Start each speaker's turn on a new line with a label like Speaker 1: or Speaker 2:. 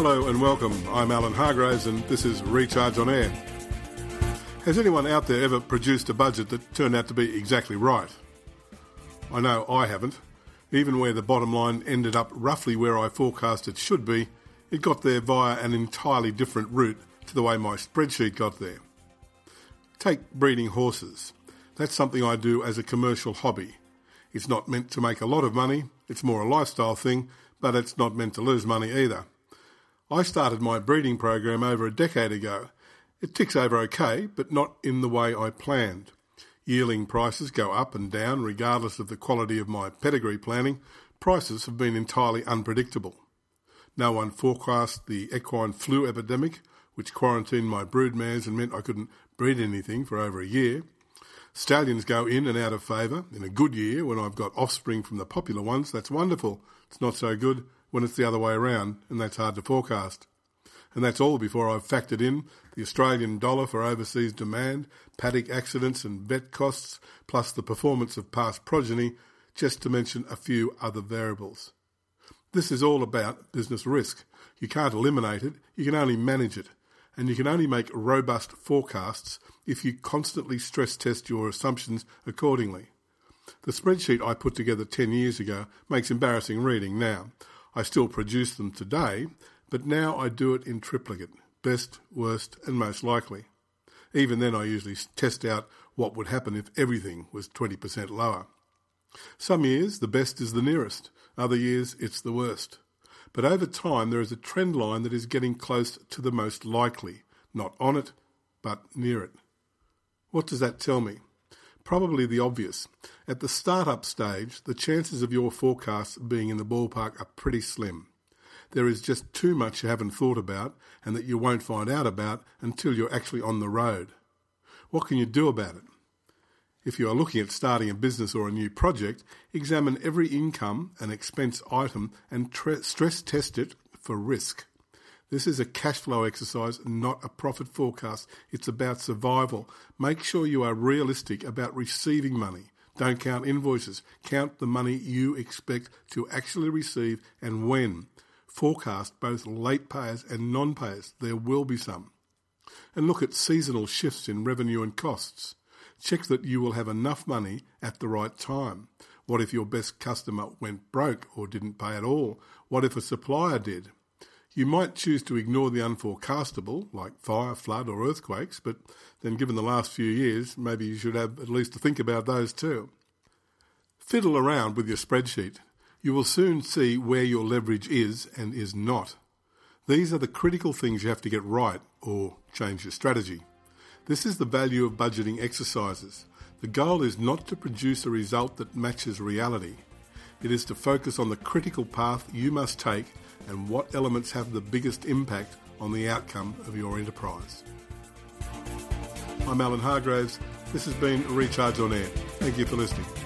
Speaker 1: Hello and welcome. I'm Alan Hargraves and this is Recharge on Air. Has anyone out there ever produced a budget that turned out to be exactly right? I know I haven't. Even where the bottom line ended up roughly where I forecast it should be, it got there via an entirely different route to the way my spreadsheet got there. Take breeding horses. That's something I do as a commercial hobby. It's not meant to make a lot of money, it's more a lifestyle thing, but it's not meant to lose money either. I started my breeding program over a decade ago. It ticks over okay, but not in the way I planned. Yearling prices go up and down regardless of the quality of my pedigree planning. Prices have been entirely unpredictable. No one forecast the equine flu epidemic, which quarantined my broodmares and meant I couldn't breed anything for over a year. Stallions go in and out of favour. In a good year, when I've got offspring from the popular ones, that's wonderful. It's not so good when it's the other way around, and that's hard to forecast. And that's all before I've factored in the Australian dollar for overseas demand, paddock accidents and vet costs, plus the performance of past progeny, just to mention a few other variables. This is all about business risk. You can't eliminate it, you can only manage it. And you can only make robust forecasts if you constantly stress test your assumptions accordingly. The spreadsheet I put together 10 years ago makes embarrassing reading now. I still produce them today, but now I do it in triplicate best, worst, and most likely. Even then, I usually test out what would happen if everything was 20% lower. Some years, the best is the nearest, other years, it's the worst. But over time, there is a trend line that is getting close to the most likely, not on it, but near it. What does that tell me? Probably the obvious. At the startup stage, the chances of your forecasts being in the ballpark are pretty slim. There is just too much you haven't thought about and that you won't find out about until you're actually on the road. What can you do about it? If you are looking at starting a business or a new project, examine every income and expense item and tre- stress test it for risk. This is a cash flow exercise, not a profit forecast. It's about survival. Make sure you are realistic about receiving money. Don't count invoices. Count the money you expect to actually receive and when. Forecast both late payers and non payers. There will be some. And look at seasonal shifts in revenue and costs. Check that you will have enough money at the right time. What if your best customer went broke or didn't pay at all? What if a supplier did? You might choose to ignore the unforecastable, like fire, flood, or earthquakes, but then given the last few years, maybe you should have at least to think about those too. Fiddle around with your spreadsheet. You will soon see where your leverage is and is not. These are the critical things you have to get right or change your strategy. This is the value of budgeting exercises. The goal is not to produce a result that matches reality. It is to focus on the critical path you must take and what elements have the biggest impact on the outcome of your enterprise. I'm Alan Hargraves. This has been Recharge on Air. Thank you for listening.